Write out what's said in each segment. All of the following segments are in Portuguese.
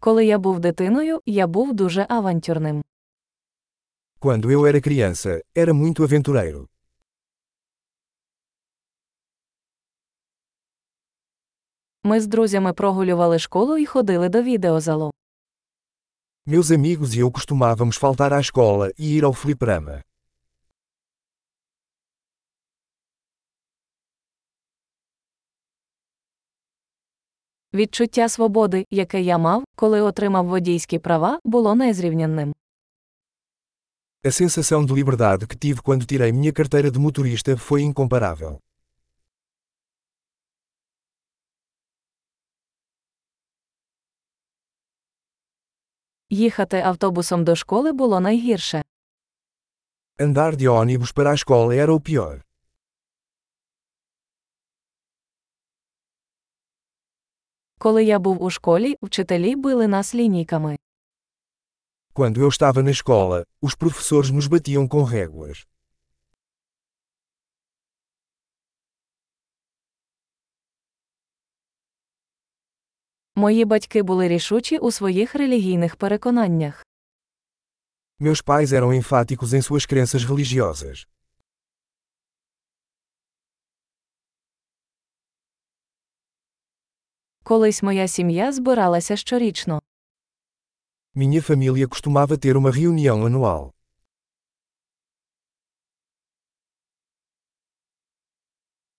Коли я був дитиною, я був дуже авантюрним. Quando eu era criança, era muito aventureiro. Ми з друзями прогулювали школу і ходили до відеозалу. Meus amigos e eu costumávamos faltar à escola e ir ao fliperama. Відчуття свободи, яке я мав, коли отримав водійські права, було незрівнянним. A sensação de liberdade que tive quando tirei minha carteira de motorista foi incomparável. Їхати автобусом до школи було найгірше. Andar de ônibus para a escola era o pior. Коли я був у школі, вчителі били нас лінійками. Quando eu estava na escola, os professores nos batiam com réguas. Мої батьки були рішучі у своїх релігійних переконаннях. Meus pais eram enfáticos em suas crenças religiosas. Колись моя сім'я збиралася щорічно. Minha família costumava ter uma reunião anual.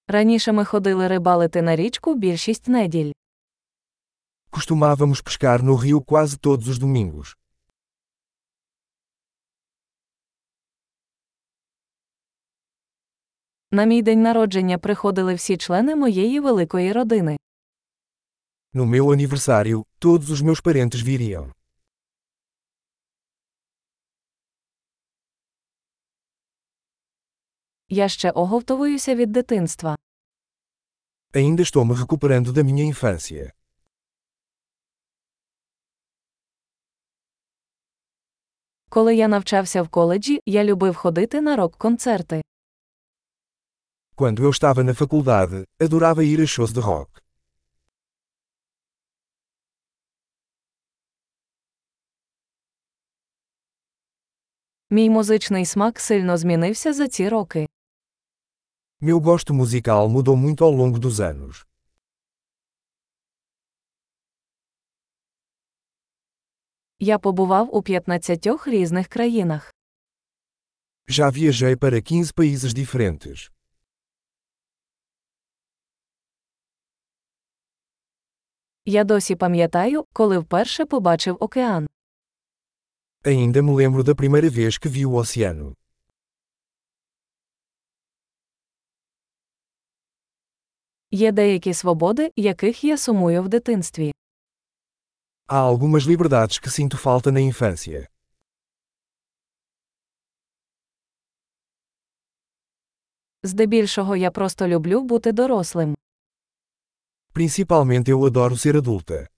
Раніше ми ходили рибалити на річку більшість неділь. Costumávamos pescar no rio quase todos os domingos. На мій день народження приходили всі члени моєї великої родини. No meu aniversário, todos os meus parentes viriam. Я ще оговтовуюся від дитинства. Ainda estou me recuperando da minha infância. Коли я навчався в коледжі, я любив ходити на рок-концерти. Quando eu estava na faculdade, adorava ir a shows de rock. Мій музичний смак сильно змінився за ці роки. Meu gosto musical mudou muito ao longo dos anos. Я побував у 15 різних країнах. Já viajei para 15 países diferentes. Я досі пам'ятаю, коли вперше побачив океан. Ainda me lembro da primeira vez que vi o oceano. Є деякі свободи, яких я сумую в дитинстві. Há algumas liberdades que sinto falta na infância. Здебільшого я просто люблю бути дорослим. Principalmente eu adoro ser adulta.